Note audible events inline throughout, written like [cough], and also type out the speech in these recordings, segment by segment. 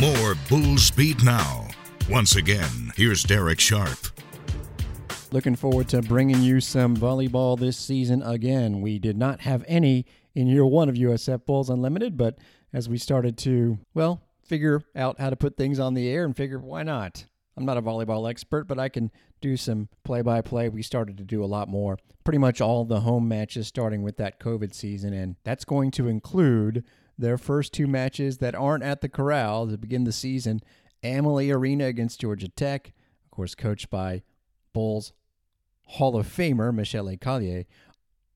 More Bulls Beat Now. Once again, here's Darek Sharp. Looking forward to bringing you some volleyball this season again. We did not have any in year one of USF Bulls Unlimited, but as we started to, well, figure out how to put things on the air and figure why not? I'm not a volleyball expert, but I can do some play by play. We started to do a lot more. Pretty much all the home matches starting with that COVID season, and that's going to include their first two matches that aren't at the Corral to begin the season. Amalie Arena against Georgia Tech, of course, coached by Bulls Hall of Famer Michelle Collier,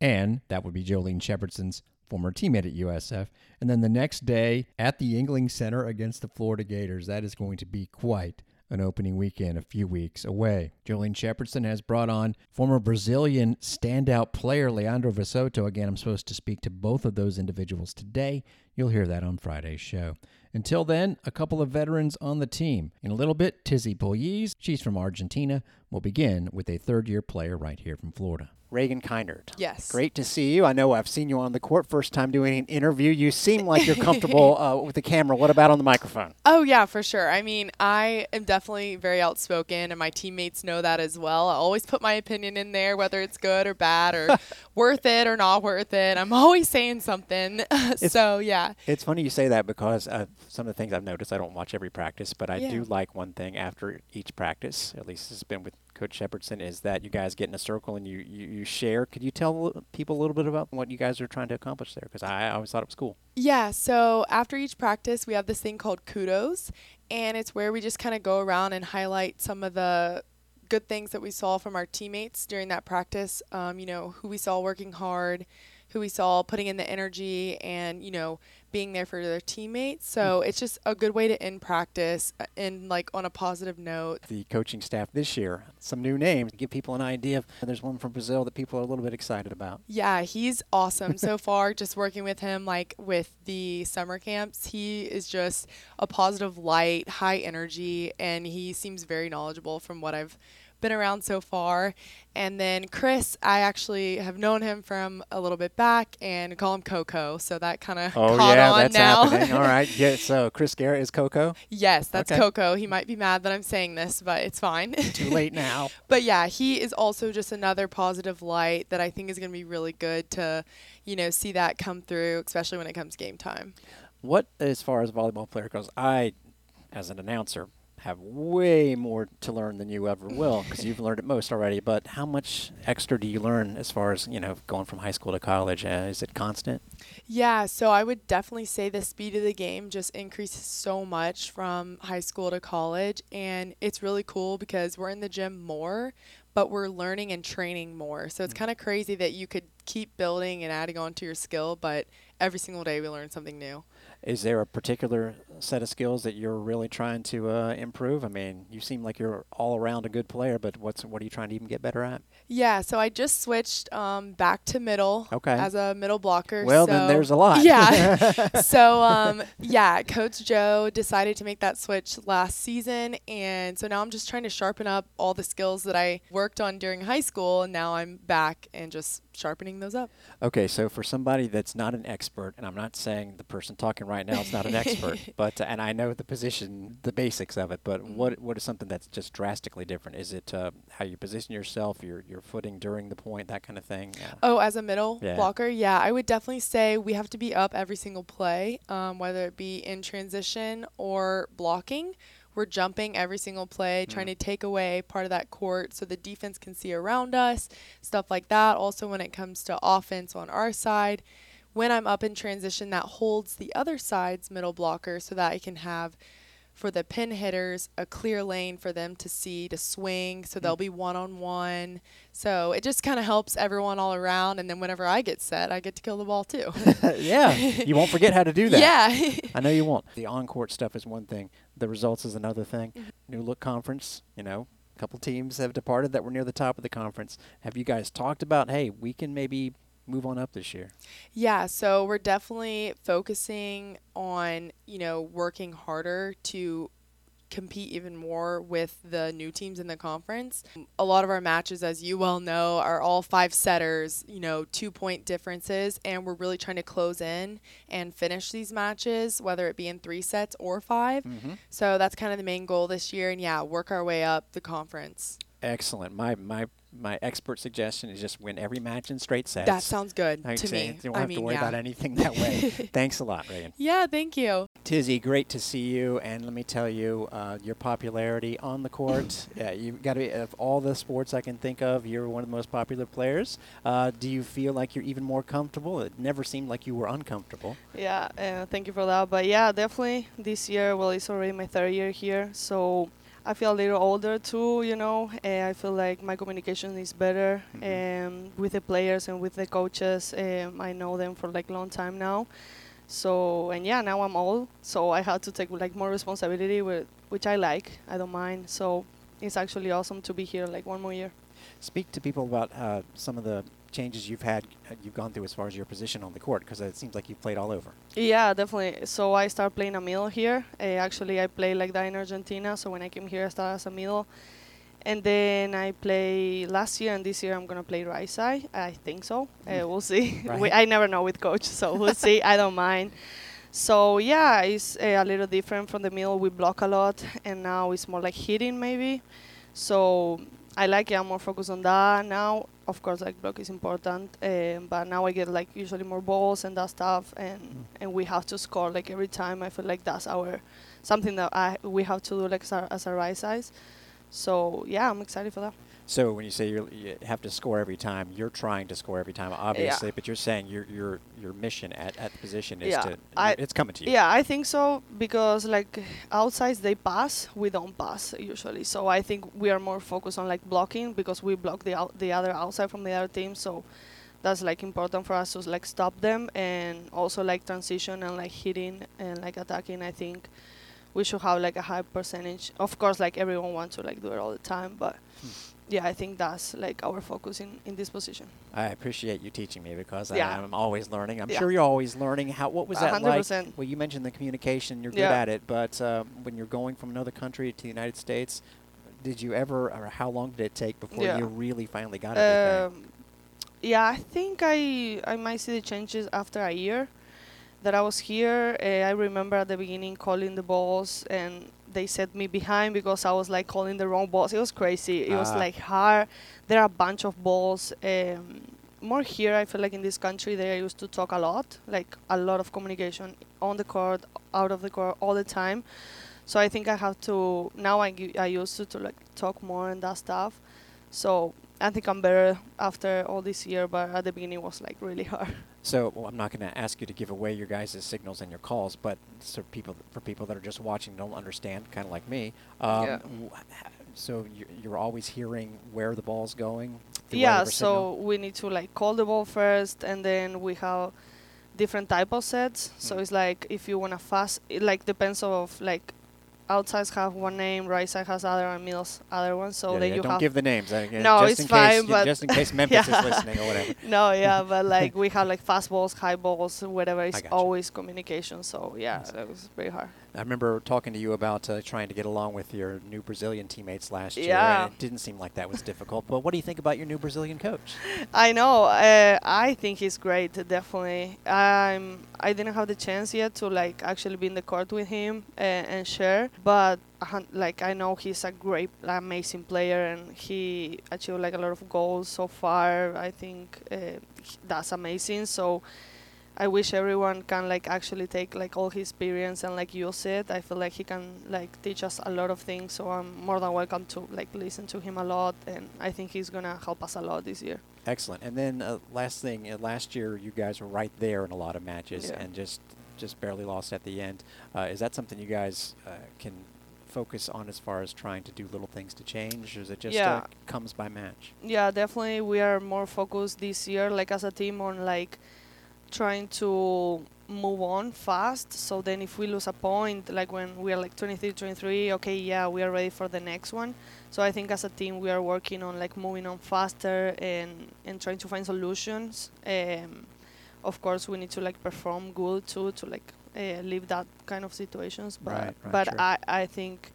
and that would be Jolene Shepherdson's former teammate at USF. And then the next day at the Yuengling Center against the Florida Gators. That is going to be quite an opening weekend a few weeks away. Jolene Shepherdson has brought on former Brazilian standout player Leandro Vissotto. Again, I'm supposed to speak to both of those individuals today. You'll hear that on Friday's show. Until then, a couple of veterans on the team. In a little bit, Tizi Puljiz, she's from Argentina. We'll begin with a third year player right here from Florida. Regan Kinard. Yes. Great to see you. I know I've seen you on the court first time doing an interview. You seem like you're [laughs] comfortable uh, with the camera. What about on the microphone? Oh, yeah, for sure. I mean, I am definitely very outspoken, and my teammates know that as well. I always put my opinion in there, whether it's good or bad or [laughs] worth it or not worth it. I'm always saying something. [laughs] so, yeah. It's funny you say that because uh, some of the things I've noticed, I don't watch every practice, but I Yeah. do like one thing after each practice, at least it's been with Coach Shepherdson, is that you guys get in a circle and you, you, you share. Could you tell people a little bit about what you guys are trying to accomplish there? Because I always thought it was cool. Yeah, so after each practice, we have this thing called kudos, and it's where we just kind of go around and highlight some of the good things that we saw from our teammates during that practice. Um, you know, who we saw working hard, who we saw putting in the energy, and, you know, being there for their teammates. So it's just a good way to end practice uh, and, like, on a positive note. The coaching staff this year, some new names, give people an idea of. There's one from Brazil that people are a little bit excited about. Yeah, he's awesome so [laughs] far. Just working with him, like with the summer camps, he is just a positive light, high energy, and he seems very knowledgeable from what I've been around so far. And then Chris, I actually have known him from a little bit back and call him Coco. So that kind of Oh caught yeah, on that's now. happening. [laughs] All right. Yeah. So Chris Garrett is Coco. yes, that's Okay. Coco. He might be mad that I'm saying this, but it's fine. Too late now. [laughs] But yeah, he is also just another positive light that I think is going to be really good to, you know, see that come through, especially when it comes game time. What, as far as volleyball player goes, I, as an announcer, have way more to learn than you ever will because you've learned it most already. But how much extra do you learn as far as you know going from high school to college? Uh, is it constant? Yeah, so I would definitely say the speed of the game just increases so much from high school to college. And it's really cool because we're in the gym more, but we're learning and training more. So it's kind of crazy that you could keep building and adding on to your skill, but every single day we learn something new. Is there a particular set of skills that you're really trying to uh, improve? I mean, you seem like you're all around a good player, but what's what are you trying to even get better at? Yeah, so I just switched um, back to middle Okay. as a middle blocker. Well, then so- there's a lot. Yeah. [laughs] so um, yeah, Coach Joe decided to make that switch last season, and so now I'm just trying to sharpen up all the skills that I worked on during high school, and now I'm back and just sharpening those up. Okay, so for somebody that's not an expert, and I'm not saying the person talking right now is not an expert, [laughs] but uh, and I know the position, the basics of it, but Mm-hmm. what what is something that's just drastically different? Is it uh, how you position yourself, your your footing during the point, that kind of thing? Uh, Oh, as a middle Yeah. blocker, yeah, I would definitely say we have to be up every single play, um, whether it be in transition or blocking. We're jumping every single play, trying to take away part of that court so the defense can see around us, stuff like that. Also, when it comes to offense on our side, when I'm up in transition, that holds the other side's middle blocker so that I can have for the pin hitters a clear lane for them to see to swing so they'll be one on one so it just kind of helps everyone all around and then whenever i get set i get to kill the ball too [laughs] yeah, you won't forget how to do that. [laughs] yeah I know you won't. The on-court stuff is one thing. The results is another thing. Mm-hmm. New look conference, you know, a couple teams have departed that were near the top of the conference. Have you guys talked about, hey, we can maybe move on up this year? yeah so we're definitely focusing on you know working harder to compete even more with the new teams in the conference. A lot of our matches, as you well know, are all five setters, you know, two point differences, and we're really trying to close in and finish these matches, whether it be in three sets or 5 Mm-hmm. So that's kind of the main goal this year, and yeah, work our way up the conference. Excellent. My my my expert suggestion is just win every match in straight sets. That sounds good I'd to say me. You don't I have mean, to worry yeah. about anything that way. [laughs] Thanks a lot, Regan. Yeah, thank you. Tizi, great to see you. And let me tell you, uh, your popularity on the court, [laughs] uh, you've got to be, of all the sports I can think of, you're one of the most popular players. Uh, do you feel like you're even more comfortable? It never seemed like you were uncomfortable. Yeah, uh, thank you for that. But yeah, definitely this year, well, it's already my third year here. So I feel a little older too, you know. Uh, I feel like my communication is better Mhm. um, with the players and with the coaches. Um, I know them for like long time now. So, and yeah, now I'm old. So I had to take like more responsibility, with, which I like. I don't mind. So it's actually awesome to be here like one more year. Speak to people about uh, some of the changes you've had, uh, you've gone through as far as your position on the court, because it seems like you've played all over. Yeah, definitely. So I started playing a middle here. Uh, actually, I played like that in Argentina. So when I came here, I started as a middle. And then I play last year and this year I'm gonna play right side. I think so. Uh, we'll see. [laughs] we, I never know with coach, so we'll [laughs] see. I don't mind. So yeah, it's uh, a little different from the middle. We block a lot, and now it's more like hitting maybe. So I like it. I'm more focused on that now. Of course, like block is important, um, but now I get like usually more balls and that stuff, and and we have to score like every time. I feel like that's our something that I we have to do like as a, as a right size. So yeah, I'm excited for that. So when you say you're, you have to score every time, you're trying to score every time, obviously, Yeah. but you're saying your your your mission at, at the position is Yeah, to I- it's coming to you. Yeah, I think so because like outside they pass, we don't pass usually. So I think we are more focused on like blocking because we block the out, the other outside from the other team. So that's like important for us to like stop them and also like transition and like hitting and like attacking. I think we should have like a high percentage. Of course, like everyone wants to like do it all the time, but Hmm. yeah, I think that's like our focus in in this position. I appreciate you teaching me because Yeah. I, I'm always learning. I'm Yeah. sure you're always learning. How what was A that hundred like? Well, you mentioned the communication. You're good Yeah. at it, but um, when you're going from another country to the United States, did you ever, or how long did it take before you really finally got everything? Um, yeah, I think I I might see the changes after a year that I was here. Uh, I remember at the beginning calling the balls and they set me behind because I was like calling the wrong balls. It was crazy. It was Ah. like hard. There are a bunch of balls. Um, more here, I feel like in this country they used to talk a lot, like a lot of communication on the court, out of the court, all the time. So I think I have to now. I I used to to like talk more and that stuff. So I think I'm better after all this year, but at the beginning it was like really [laughs] hard. So well, I'm not going to ask you to give away your guys' signals and your calls, but so people for people that are just watching don't understand, kind of like me. Um, Yeah. w- So you're, you're always hearing where the ball's going. yeah, so we need to like call the ball first, and then we have different type of sets. So Mm. it's like if you wanna fast, it like depends of like outsides have one name, right side has other, and middles other one. So yeah, then yeah, you don't give the names. uh, No, just it's in fine, case, but- just in case [laughs] Memphis is listening or whatever. no, yeah, [laughs] but like we have like fast balls, high balls, whatever. It's always communication. So yeah, that was very hard. I remember talking to you about uh, trying to get along with your new Brazilian teammates last year. Yeah. And it didn't seem like that was difficult. But what do you think about your new Brazilian coach? I know. Uh, I think he's great. Definitely. I'm. I didn't have the chance yet to like actually be in the court with him and, and share. But like I know he's a great, amazing player, and he achieved like a lot of goals so far. I think uh, that's amazing. So. I wish everyone can like actually take like all his experience and like use it. I feel like he can like teach us a lot of things. So I'm more than welcome to like listen to him a lot, and I think he's gonna help us a lot this year. Excellent. And then uh, last thing, uh, last year you guys were right there in a lot of matches Yeah. and just just barely lost at the end. Uh, is that something you guys uh, can focus on as far as trying to do little things to change, or is it just uh, Yeah. comes by match? Yeah, definitely. We are more focused this year, like as a team, on like trying to move on fast. So then, if we lose a point, like when we are like 23, 23, okay, yeah, we are ready for the next one. So I think as a team, we are working on like moving on faster and and trying to find solutions. Um, of course, we need to like perform good too to like uh, leave that kind of situations. But Right, right, but sure. I I think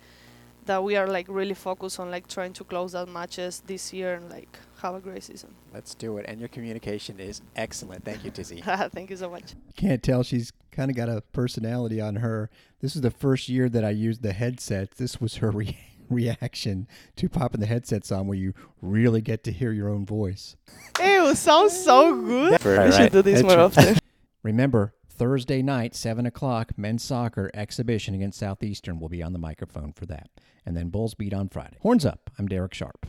that we are like really focused on like trying to close out matches this year and like have a great season. Let's do it. And your communication is excellent. Thank you, Tizi. [laughs] Ah, thank you so much. Can't tell she's kind of got a personality on her. This is the first year that I used the headsets. This was her re- [laughs] reaction to popping the headsets on where you really get to hear your own voice. Ew, sounds so good. Right, we should do this It's- more often. [laughs] Remember, Thursday night, 7 o'clock, men's soccer exhibition against Southeastern will be on the microphone for that. And then Bulls beat on Friday. Horns up. I'm Darek Sharp.